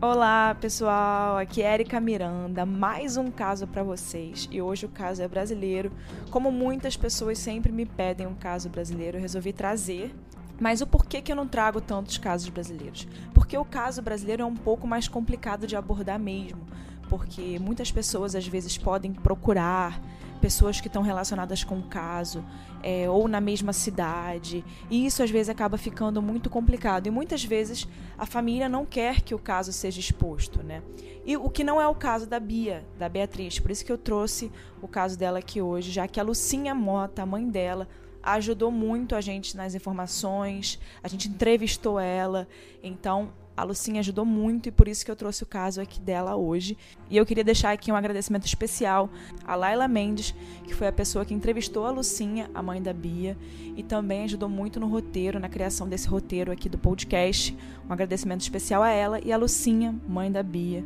Olá, pessoal. Aqui é Erika Miranda. Mais um caso para vocês. E hoje o caso é brasileiro. Como muitas pessoas sempre me pedem um caso brasileiro, eu resolvi trazer. Mas o porquê que eu não trago tantos casos brasileiros? Porque o caso brasileiro é um pouco mais complicado de abordar mesmo. Porque muitas pessoas às vezes podem procurar pessoas que estão relacionadas com o caso, é, ou na mesma cidade. E isso às vezes acaba ficando muito complicado. E muitas vezes a família não quer que o caso seja exposto, né? E o que não é o caso da Bia, da Beatriz. Por isso que eu trouxe o caso dela aqui hoje, já que a Lucinha Mota, a mãe dela, ajudou muito a gente nas informações, a gente entrevistou ela. Então, a Lucinha ajudou muito e por isso que eu trouxe o caso aqui dela hoje. E eu queria deixar aqui um agradecimento especial a Laila Mendes, que foi a pessoa que entrevistou a Lucinha, a mãe da Bia, e também ajudou muito no roteiro, na criação desse roteiro aqui do podcast. Um agradecimento especial a ela e a Lucinha, mãe da Bia,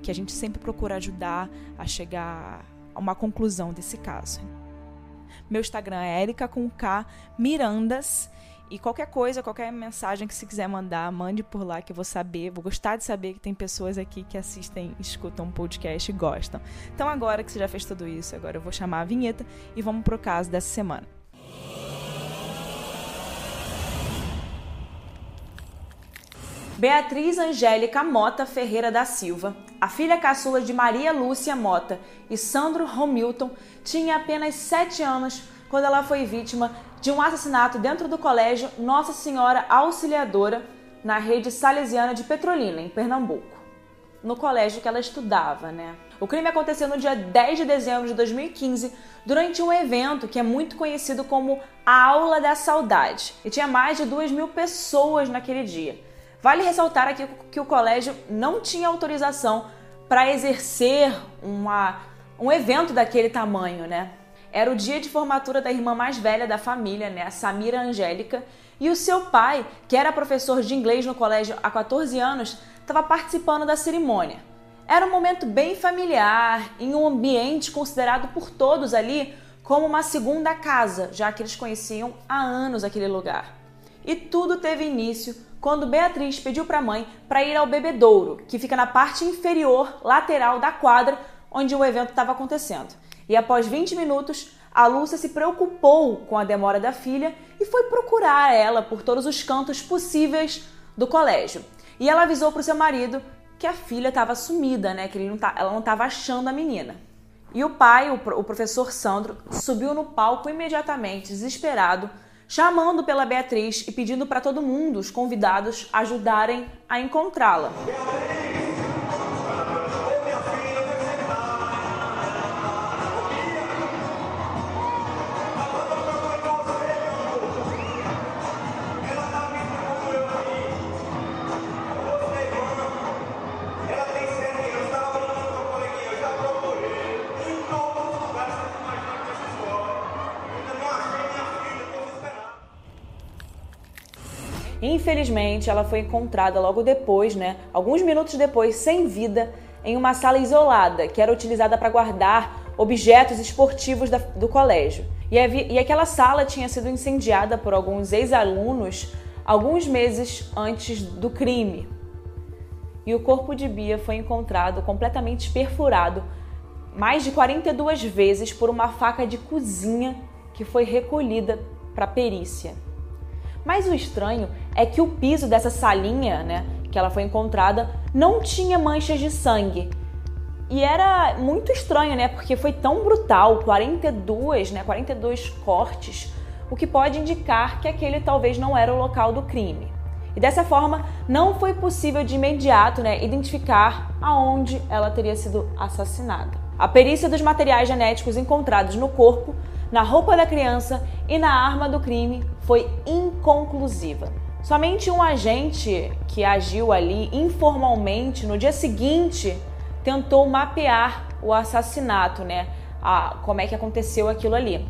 que a gente sempre procura ajudar a chegar a uma conclusão desse caso. Meu Instagram é Erika com K Mirandas e qualquer coisa, qualquer mensagem que você quiser mandar, mande por lá que eu vou saber. Vou gostar de saber que tem pessoas aqui que assistem, escutam podcast e gostam. Então agora que você já fez tudo isso, agora eu vou chamar a vinheta e vamos pro caso dessa semana. Beatriz Angélica Mota Ferreira da Silva, a filha caçula de Maria Lúcia Mota e Sandro Romilton, tinha apenas 7 anos quando ela foi vítima de um assassinato dentro do colégio Nossa Senhora Auxiliadora, na rede salesiana de Petrolina, em Pernambuco. No colégio que ela estudava, né? O crime aconteceu no dia 10 de dezembro de 2015, durante um evento que é muito conhecido como a Aula da Saudade, e tinha mais de duas mil pessoas naquele dia. Vale ressaltar aqui que o colégio não tinha autorização para exercer uma, um evento daquele tamanho, né? Era o dia de formatura da irmã mais velha da família, né, a Samira Angélica, e o seu pai, que era professor de inglês no colégio há 14 anos, estava participando da cerimônia. Era um momento bem familiar, em um ambiente considerado por todos ali como uma segunda casa, já que eles conheciam há anos aquele lugar. E tudo teve início quando Beatriz pediu para a mãe para ir ao bebedouro, que fica na parte inferior lateral da quadra onde o evento estava acontecendo. E após 20 minutos, a Lúcia se preocupou com a demora da filha e foi procurar ela por todos os cantos possíveis do colégio. E ela avisou para o seu marido que a filha estava sumida, né? Que não tá, ela não estava achando a menina. E o pai, o, o professor Sandro, subiu no palco imediatamente, desesperado, chamando pela Beatriz e pedindo para todo mundo, os convidados, ajudarem a encontrá-la. Infelizmente, ela foi encontrada logo depois, né, alguns minutos depois, sem vida, em uma sala isolada que era utilizada para guardar objetos esportivos da, do colégio. E, e aquela sala tinha sido incendiada por alguns ex-alunos alguns meses antes do crime. E o corpo de Bia foi encontrado completamente perfurado mais de 42 vezes por uma faca de cozinha que foi recolhida para perícia. Mas o estranho é que o piso dessa salinha, né, que ela foi encontrada, não tinha manchas de sangue. E era muito estranho, né, porque foi tão brutal, 42, né, 42 cortes, o que pode indicar que aquele talvez não era o local do crime. E dessa forma, não foi possível de imediato, né, identificar aonde ela teria sido assassinada. A perícia dos materiais genéticos encontrados no corpo na roupa da criança e na arma do crime foi inconclusiva. Somente um agente que agiu ali informalmente no dia seguinte tentou mapear o assassinato, né? A, como é que aconteceu aquilo ali.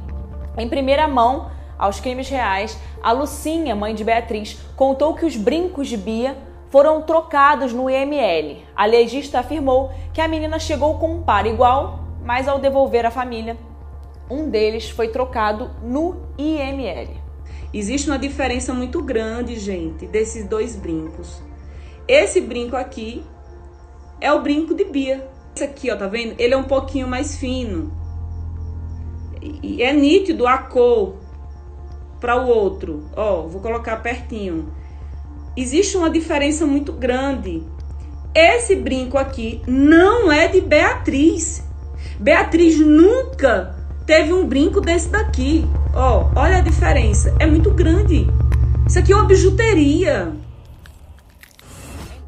Em primeira mão, aos crimes reais, a Lucinha, mãe de Beatriz, contou que os brincos de Bia foram trocados no IML. A legista afirmou que a menina chegou com um par igual, mas ao devolver à família, um deles foi trocado no IML. Existe uma diferença muito grande, gente, desses dois brincos. Esse brinco aqui é o brinco de Bia. Esse aqui, ó, tá vendo? Ele é um pouquinho mais fino. E é nítido a cor para o outro. Ó, vou colocar pertinho. Existe uma diferença muito grande. Esse brinco aqui não é de Beatriz. Beatriz nunca teve um brinco desse daqui. Ó, olha a diferença. É muito grande. Isso aqui é uma bijuteria.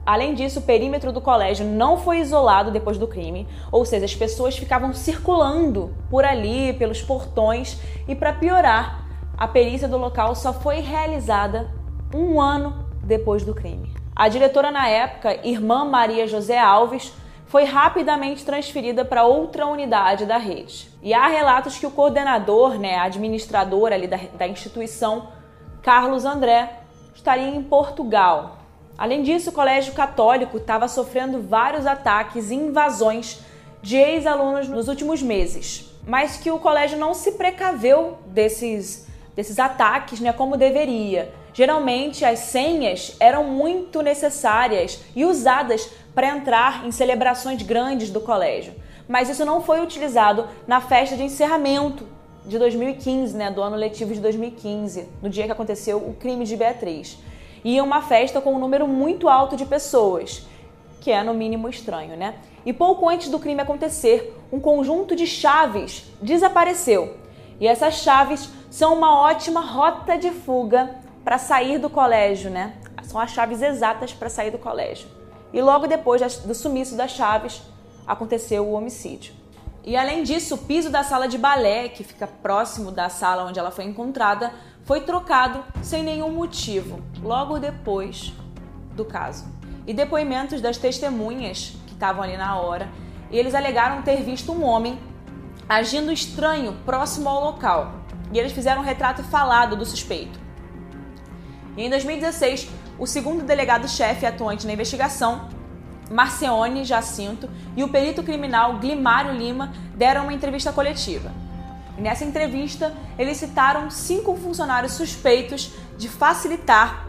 Além disso, o perímetro do colégio não foi isolado depois do crime, ou seja, as pessoas ficavam circulando por ali, pelos portões, e para piorar, a perícia do local só foi realizada um ano depois do crime. A diretora na época, irmã Maria José Alves, foi rapidamente transferida para outra unidade da rede. E há relatos que o coordenador, né, administrador ali da, da instituição, Carlos André, estaria em Portugal. Além disso, o Colégio Católico estava sofrendo vários ataques e invasões de ex-alunos nos últimos meses, mas que o colégio não se precaveu desses, desses ataques né, como deveria. Geralmente, as senhas eram muito necessárias e usadas para entrar em celebrações grandes do colégio, mas isso não foi utilizado na festa de encerramento de 2015, né, do ano letivo de 2015, no dia que aconteceu o crime de Beatriz. E uma festa com um número muito alto de pessoas, que é no mínimo estranho, né? E pouco antes do crime acontecer, um conjunto de chaves desapareceu. E essas chaves são uma ótima rota de fuga para sair do colégio, né? São as chaves exatas para sair do colégio. E logo depois do sumiço das chaves, aconteceu o homicídio. E além disso, o piso da sala de balé, que fica próximo da sala onde ela foi encontrada, foi trocado sem nenhum motivo, logo depois do caso. E depoimentos das testemunhas que estavam ali na hora, eles alegaram ter visto um homem agindo estranho próximo ao local. E eles fizeram um retrato falado do suspeito. E em 2016, o segundo delegado-chefe atuante na investigação Marcione Jacinto e o perito criminal Glimário Lima deram uma entrevista coletiva. E nessa entrevista, eles citaram cinco funcionários suspeitos de facilitar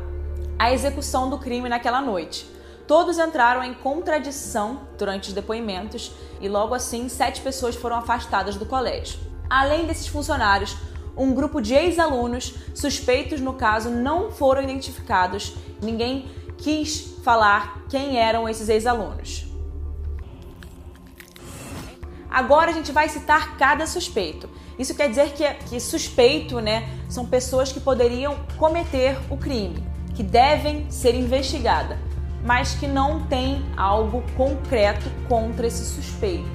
a execução do crime naquela noite. Todos entraram em contradição durante os depoimentos e, logo assim, sete pessoas foram afastadas do colégio. Além desses funcionários, um grupo de ex-alunos suspeitos no caso não foram identificados. Ninguém quis falar quem eram esses ex-alunos. Agora a gente vai citar cada suspeito. Isso quer dizer que, que suspeito, né, são pessoas que poderiam cometer o crime, que devem ser investigadas, mas que não têm algo concreto contra esses suspeitos.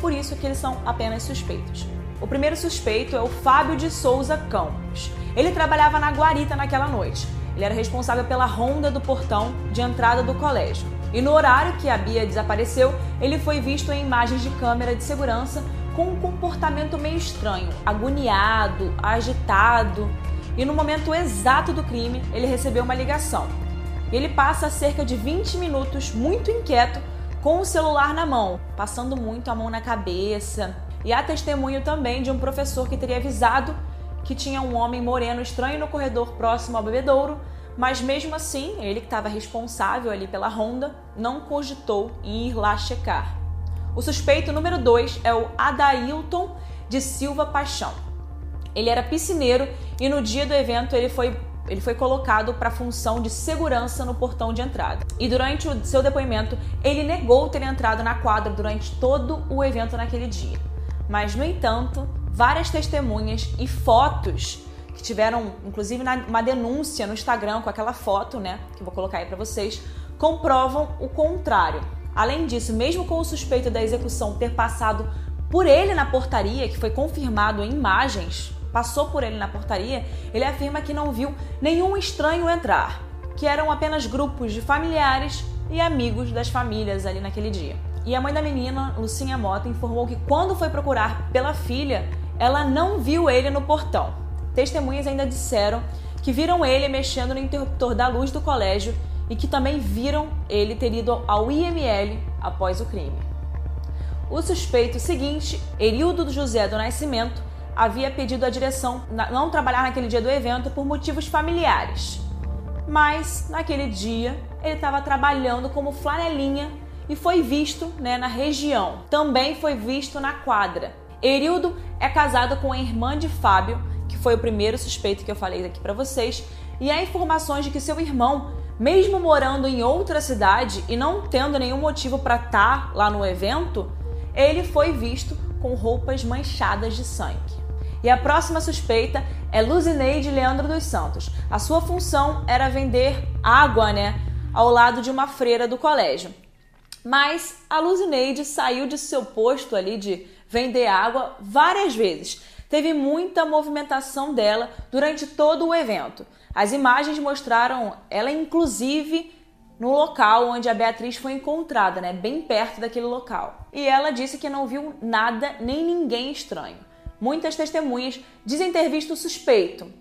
Por isso que eles são apenas suspeitos. O primeiro suspeito é o Fábio de Souza Campos. Ele trabalhava na guarita naquela noite. Ele era responsável pela ronda do portão de entrada do colégio. E no horário que a Bia desapareceu, ele foi visto em imagens de câmera de segurança com um comportamento meio estranho, agoniado, agitado. E no momento exato do crime, ele recebeu uma ligação. Ele passa cerca de 20 minutos muito inquieto com o celular na mão, passando muito a mão na cabeça. E há testemunho também de um professor que teria avisado que tinha um homem moreno estranho no corredor próximo ao bebedouro, mas mesmo assim, ele que estava responsável ali pela ronda, não cogitou em ir lá checar. O suspeito número 2 é o Adailton de Silva Paixão. Ele era piscineiro e no dia do evento ele foi, ele foi colocado para a função de segurança no portão de entrada. E durante o seu depoimento, ele negou ter entrado na quadra durante todo o evento naquele dia. Mas, no entanto, várias testemunhas e fotos que tiveram, inclusive, uma denúncia no Instagram com aquela foto, né, que vou colocar aí para vocês, comprovam o contrário. Além disso, mesmo com o suspeito da execução ter passado por ele na portaria, que foi confirmado em imagens, passou por ele na portaria, ele afirma que não viu nenhum estranho entrar, que eram apenas grupos de familiares e amigos das famílias ali naquele dia. E a mãe da menina, Lucinha Mota, informou que quando foi procurar pela filha, ela não viu ele no portão. Testemunhas ainda disseram que viram ele mexendo no interruptor da luz do colégio e que também viram ele ter ido ao IML após o crime. O suspeito seguinte, Erildo José do Nascimento, havia pedido à direção não trabalhar naquele dia do evento por motivos familiares. Mas, naquele dia, ele estava trabalhando como flanelinha e foi visto né, na região. Também foi visto na quadra. Erildo é casado com a irmã de Fábio, que foi o primeiro suspeito que eu falei aqui para vocês, e há informações de que seu irmão, mesmo morando em outra cidade e não tendo nenhum motivo para estar tá lá no evento, ele foi visto com roupas manchadas de sangue. E a próxima suspeita é Luzineide Leandro dos Santos. A sua função era vender água, né, ao lado de uma freira do colégio. Mas a Luzineide saiu de seu posto ali de vender água várias vezes. Teve muita movimentação dela durante todo o evento. As imagens mostraram ela, inclusive, no local onde a Beatriz foi encontrada, né, bem perto daquele local. E ela disse que não viu nada nem ninguém estranho. Muitas testemunhas dizem ter visto o suspeito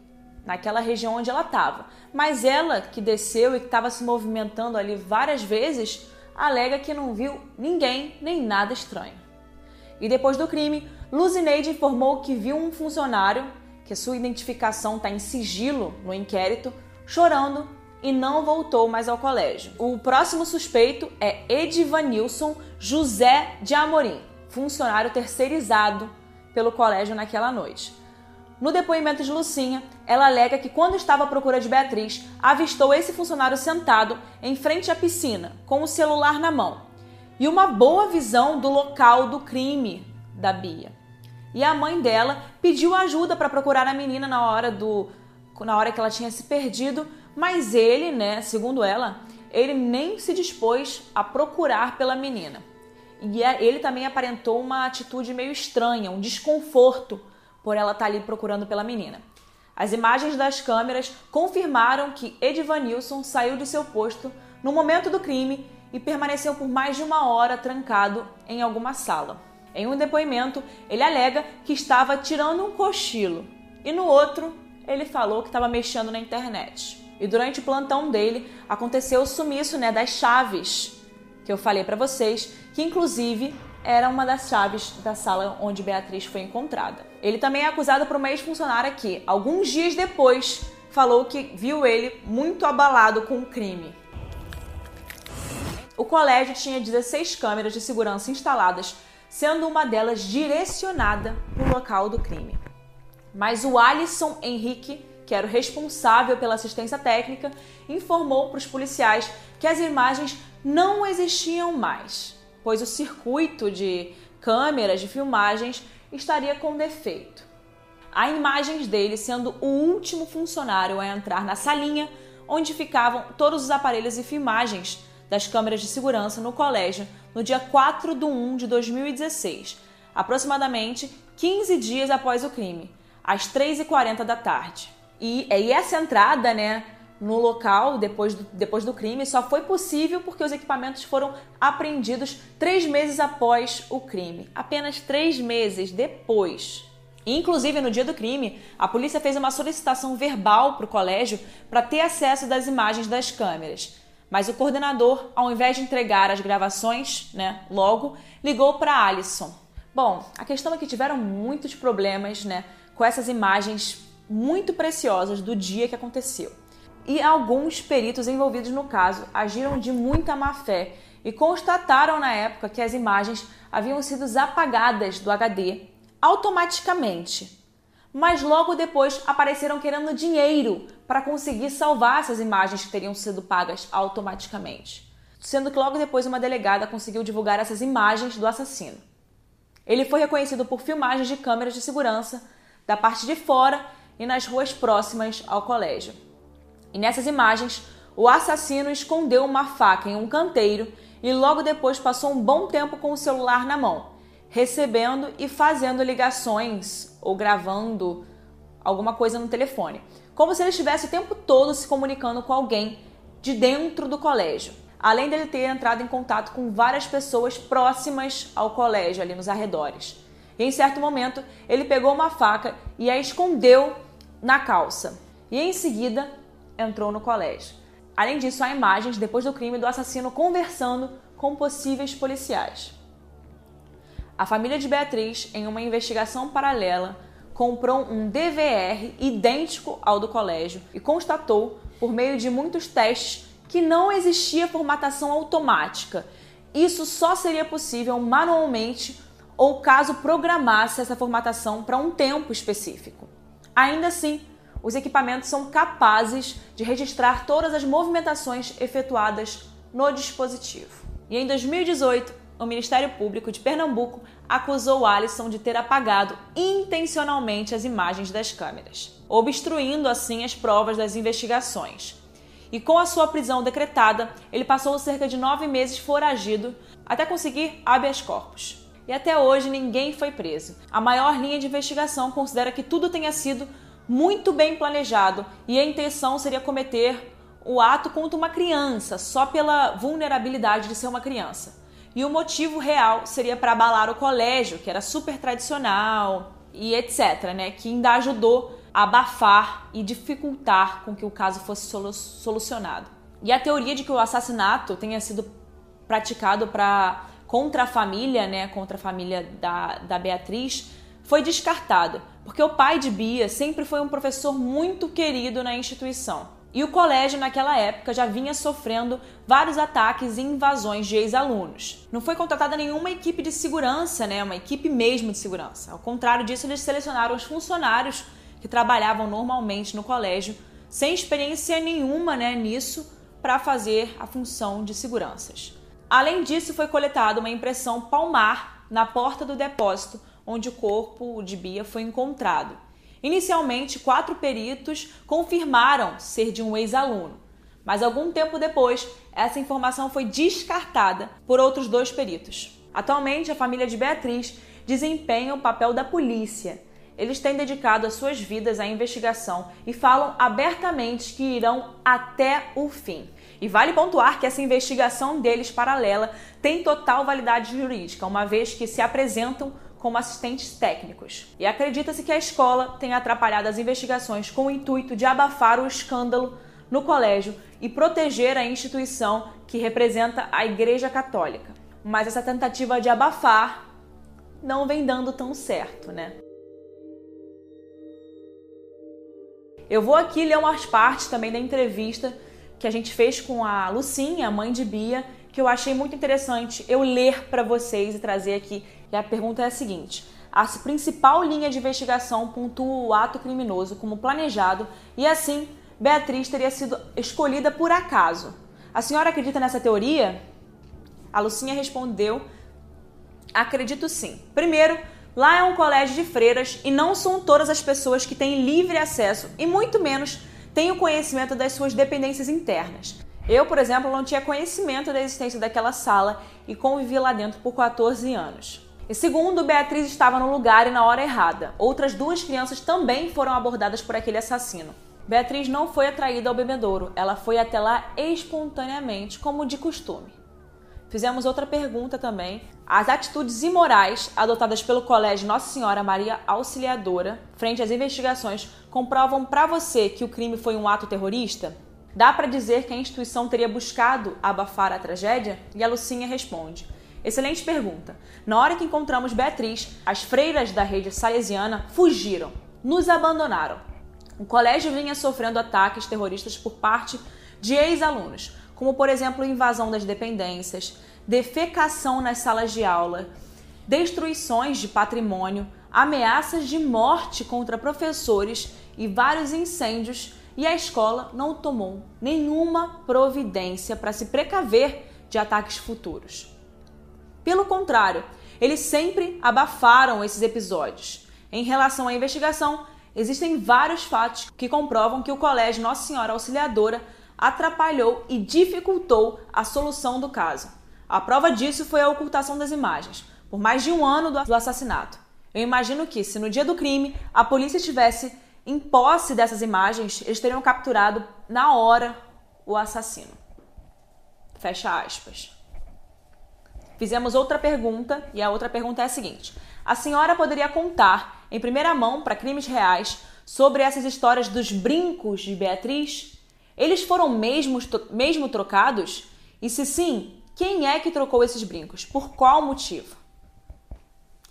naquela região onde ela estava, mas ela que desceu e que estava se movimentando ali várias vezes alega que não viu ninguém nem nada estranho. E depois do crime, Luzineide informou que viu um funcionário, que sua identificação está em sigilo no inquérito, chorando e não voltou mais ao colégio. O próximo suspeito é Edivanilson José de Amorim, funcionário terceirizado pelo colégio naquela noite. No depoimento de Lucinha, ela alega que quando estava à procura de Beatriz, avistou esse funcionário sentado em frente à piscina, com o celular na mão, e uma boa visão do local do crime da Bia. E a mãe dela pediu ajuda para procurar a menina na hora do na hora que ela tinha se perdido, mas ele, né, segundo ela, ele nem se dispôs a procurar pela menina. E é, ele também aparentou uma atitude meio estranha, um desconforto por ela estar tá ali procurando pela menina. As imagens das câmeras confirmaram que Edivanilson saiu de seu posto no momento do crime e permaneceu por mais de uma hora trancado em alguma sala. Em um depoimento, ele alega que estava tirando um cochilo e no outro, ele falou que estava mexendo na internet. E durante o plantão dele, aconteceu o sumiço né, das chaves que eu falei para vocês, que inclusive era uma das chaves da sala onde Beatriz foi encontrada. Ele também é acusado por uma ex-funcionária que, alguns dias depois, falou que viu ele muito abalado com o crime. O colégio tinha 16 câmeras de segurança instaladas, sendo uma delas direcionada para o local do crime. Mas o Alisson Henrique, que era o responsável pela assistência técnica, informou para os policiais que as imagens não existiam mais, pois o circuito de câmeras de filmagens estaria com defeito. Há imagens dele sendo o último funcionário a entrar na salinha onde ficavam todos os aparelhos e filmagens das câmeras de segurança no colégio no dia 4 de 1 de 2016, aproximadamente 15 dias após o crime, às 3h40 da tarde. E, e essa entrada, né, no local depois do, depois do crime só foi possível porque os equipamentos foram apreendidos três meses após o crime. Apenas três meses depois. Inclusive, no dia do crime, a polícia fez uma solicitação verbal para o colégio para ter acesso das imagens das câmeras. Mas o coordenador, ao invés de entregar as gravações, né, logo, ligou para Alison. Bom, a questão é que tiveram muitos problemas né, com essas imagens muito preciosas do dia que aconteceu e alguns peritos envolvidos no caso agiram de muita má fé e constataram na época que as imagens haviam sido apagadas do HD automaticamente. Mas logo depois apareceram querendo dinheiro para conseguir salvar essas imagens que teriam sido pagas automaticamente. Sendo que logo depois uma delegada conseguiu divulgar essas imagens do assassino. Ele foi reconhecido por filmagens de câmeras de segurança da parte de fora e nas ruas próximas ao colégio. E nessas imagens, o assassino escondeu uma faca em um canteiro e logo depois passou um bom tempo com o celular na mão, recebendo e fazendo ligações ou gravando alguma coisa no telefone, como se ele estivesse o tempo todo se comunicando com alguém de dentro do colégio. Além dele ter entrado em contato com várias pessoas próximas ao colégio, ali nos arredores. E em certo momento, ele pegou uma faca e a escondeu na calça. E em seguida, entrou no colégio. Além disso, há imagens depois do crime do assassino conversando com possíveis policiais. A família de Beatriz, em uma investigação paralela, comprou um DVR idêntico ao do colégio e constatou, por meio de muitos testes, que não existia formatação automática isso só seria possível manualmente ou caso programasse essa formatação para um tempo específico. Ainda assim, os equipamentos são capazes de registrar todas as movimentações efetuadas no dispositivo. E em 2018, o Ministério Público de Pernambuco acusou Alisson de ter apagado intencionalmente as imagens das câmeras, obstruindo assim as provas das investigações. E com a sua prisão decretada, ele passou cerca de nove meses foragido até conseguir habeas corpus. E até hoje ninguém foi preso. A maior linha de investigação considera que tudo tenha sido muito bem planejado e a intenção seria cometer o ato contra uma criança, só pela vulnerabilidade de ser uma criança. E o motivo real seria para abalar o colégio, que era super tradicional e etc, né, que ainda ajudou abafar e dificultar com que o caso fosse solu solucionado. E a teoria de que o assassinato tenha sido praticado para contra a família, né, contra a família da, da Beatriz, foi descartada, porque o pai de Bia sempre foi um professor muito querido na instituição. E o colégio, naquela época, já vinha sofrendo vários ataques e invasões de ex-alunos. Não foi contratada nenhuma equipe de segurança, né? Uma equipe mesmo de segurança. Ao contrário disso, eles selecionaram os funcionários que trabalhavam normalmente no colégio, sem experiência nenhuma né, nisso, para fazer a função de seguranças. Além disso, foi coletada uma impressão palmar na porta do depósito onde o corpo de Bia foi encontrado. Inicialmente, quatro peritos confirmaram ser de um ex-aluno, mas algum tempo depois, essa informação foi descartada por outros dois peritos. Atualmente, a família de Beatriz desempenha o papel da polícia eles têm dedicado as suas vidas à investigação e falam abertamente que irão até o fim. E vale pontuar que essa investigação deles paralela tem total validade jurídica, uma vez que se apresentam como assistentes técnicos. E acredita-se que a escola tenha atrapalhado as investigações com o intuito de abafar o escândalo no colégio e proteger a instituição que representa a Igreja Católica. Mas essa tentativa de abafar não vem dando tão certo, né? Eu vou aqui ler umas partes também da entrevista que a gente fez com a Lucinha, mãe de Bia, que eu achei muito interessante eu ler para vocês e trazer aqui. E a pergunta é a seguinte: a principal linha de investigação pontua o ato criminoso como planejado e assim Beatriz teria sido escolhida por acaso. A senhora acredita nessa teoria? A Lucinha respondeu: Acredito sim. Primeiro, Lá é um colégio de freiras e não são todas as pessoas que têm livre acesso e muito menos têm o conhecimento das suas dependências internas. Eu, por exemplo, não tinha conhecimento da existência daquela sala e convivi lá dentro por 14 anos. E segundo, Beatriz estava no lugar e na hora errada. Outras duas crianças também foram abordadas por aquele assassino. Beatriz não foi atraída ao bebedouro, ela foi até lá espontaneamente, como de costume. Fizemos outra pergunta também. As atitudes imorais adotadas pelo Colégio Nossa Senhora Maria Auxiliadora frente às investigações comprovam para você que o crime foi um ato terrorista? Dá para dizer que a instituição teria buscado abafar a tragédia? E a Lucinha responde: Excelente pergunta. Na hora que encontramos Beatriz, as freiras da rede salesiana fugiram, nos abandonaram. O colégio vinha sofrendo ataques terroristas por parte de ex-alunos, como por exemplo invasão das dependências, defecação nas salas de aula, destruições de patrimônio, ameaças de morte contra professores e vários incêndios, e a escola não tomou nenhuma providência para se precaver de ataques futuros. Pelo contrário, eles sempre abafaram esses episódios. Em relação à investigação, existem vários fatos que comprovam que o Colégio Nossa Senhora Auxiliadora atrapalhou e dificultou a solução do caso. A prova disso foi a ocultação das imagens, por mais de um ano do assassinato. Eu imagino que, se no dia do crime a polícia estivesse em posse dessas imagens, eles teriam capturado na hora o assassino. Fecha aspas. Fizemos outra pergunta e a outra pergunta é a seguinte: A senhora poderia contar em primeira mão para crimes reais sobre essas histórias dos brincos de Beatriz? Eles foram mesmo, mesmo trocados? E se sim, quem é que trocou esses brincos? Por qual motivo?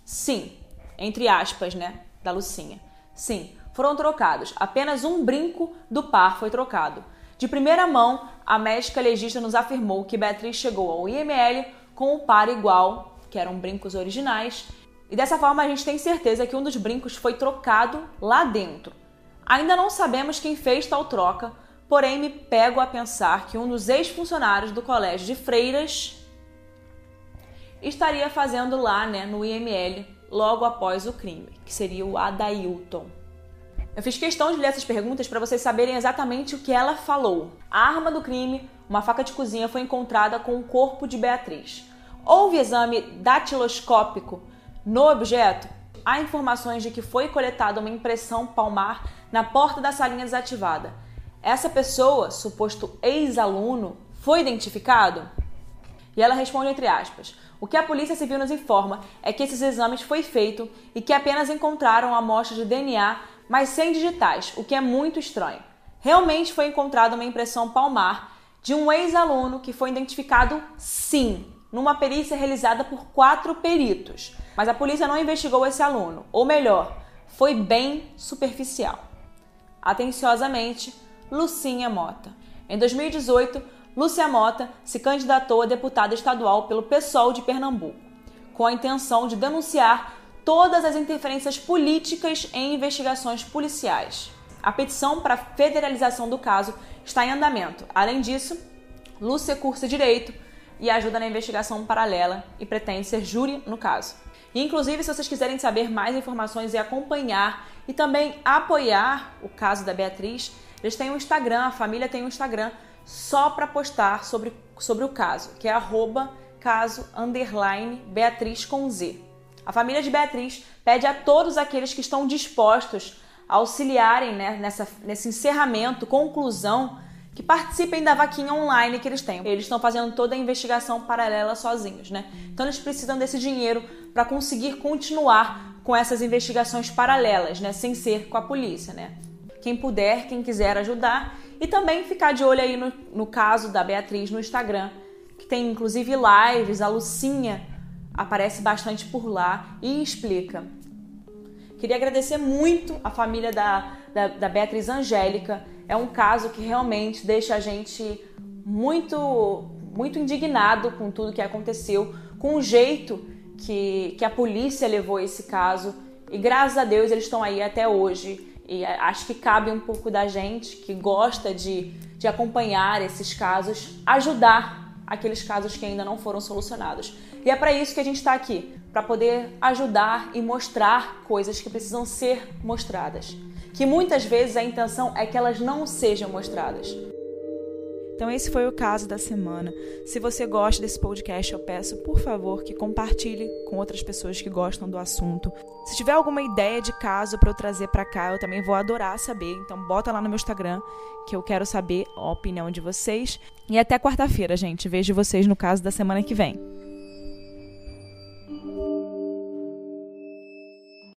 Sim, entre aspas, né? Da Lucinha. Sim, foram trocados. Apenas um brinco do par foi trocado. De primeira mão, a médica legista nos afirmou que Beatriz chegou ao IML com o par igual, que eram brincos originais, e dessa forma a gente tem certeza que um dos brincos foi trocado lá dentro. Ainda não sabemos quem fez tal troca, porém me pego a pensar que um dos ex-funcionários do colégio de freiras estaria fazendo lá, né, no IML, logo após o crime, que seria o Adailton. Eu fiz questão de ler essas perguntas para vocês saberem exatamente o que ela falou. A arma do crime, uma faca de cozinha, foi encontrada com o corpo de Beatriz. Houve exame datiloscópico no objeto? Há informações de que foi coletada uma impressão palmar na porta da salinha desativada. Essa pessoa, suposto ex-aluno, foi identificado? E ela responde entre aspas: O que a Polícia Civil nos informa é que esses exames foi feito e que apenas encontraram amostras de DNA mas sem digitais, o que é muito estranho. Realmente foi encontrada uma impressão palmar de um ex-aluno que foi identificado sim, numa perícia realizada por quatro peritos. Mas a polícia não investigou esse aluno, ou melhor, foi bem superficial. Atenciosamente, Lucinha Mota. Em 2018, Lúcia Mota se candidatou a deputada estadual pelo PSOL de Pernambuco, com a intenção de denunciar todas as interferências políticas em investigações policiais. A petição para federalização do caso está em andamento. Além disso, Lúcia cursa direito e ajuda na investigação paralela e pretende ser júri no caso. E, inclusive, se vocês quiserem saber mais informações e acompanhar e também apoiar o caso da Beatriz, eles têm um Instagram, a família tem um Instagram só para postar sobre, sobre o caso, que é arroba caso underline Beatriz com Z. A família de Beatriz pede a todos aqueles que estão dispostos a auxiliarem né, nessa, nesse encerramento, conclusão, que participem da vaquinha online que eles têm. Eles estão fazendo toda a investigação paralela sozinhos, né? Então eles precisam desse dinheiro para conseguir continuar com essas investigações paralelas, né? Sem ser com a polícia, né? Quem puder, quem quiser ajudar e também ficar de olho aí no, no caso da Beatriz no Instagram, que tem inclusive lives, a Lucinha aparece bastante por lá e explica. Queria agradecer muito a família da, da, da Beatriz Angélica. É um caso que realmente deixa a gente muito, muito indignado com tudo que aconteceu, com o jeito que, que a polícia levou esse caso. E graças a Deus eles estão aí até hoje. E acho que cabe um pouco da gente que gosta de, de acompanhar esses casos, ajudar aqueles casos que ainda não foram solucionados. E é para isso que a gente está aqui, para poder ajudar e mostrar coisas que precisam ser mostradas. Que muitas vezes a intenção é que elas não sejam mostradas. Então, esse foi o caso da semana. Se você gosta desse podcast, eu peço, por favor, que compartilhe com outras pessoas que gostam do assunto. Se tiver alguma ideia de caso para eu trazer para cá, eu também vou adorar saber. Então, bota lá no meu Instagram, que eu quero saber a opinião de vocês. E até quarta-feira, gente. Vejo vocês no caso da semana que vem.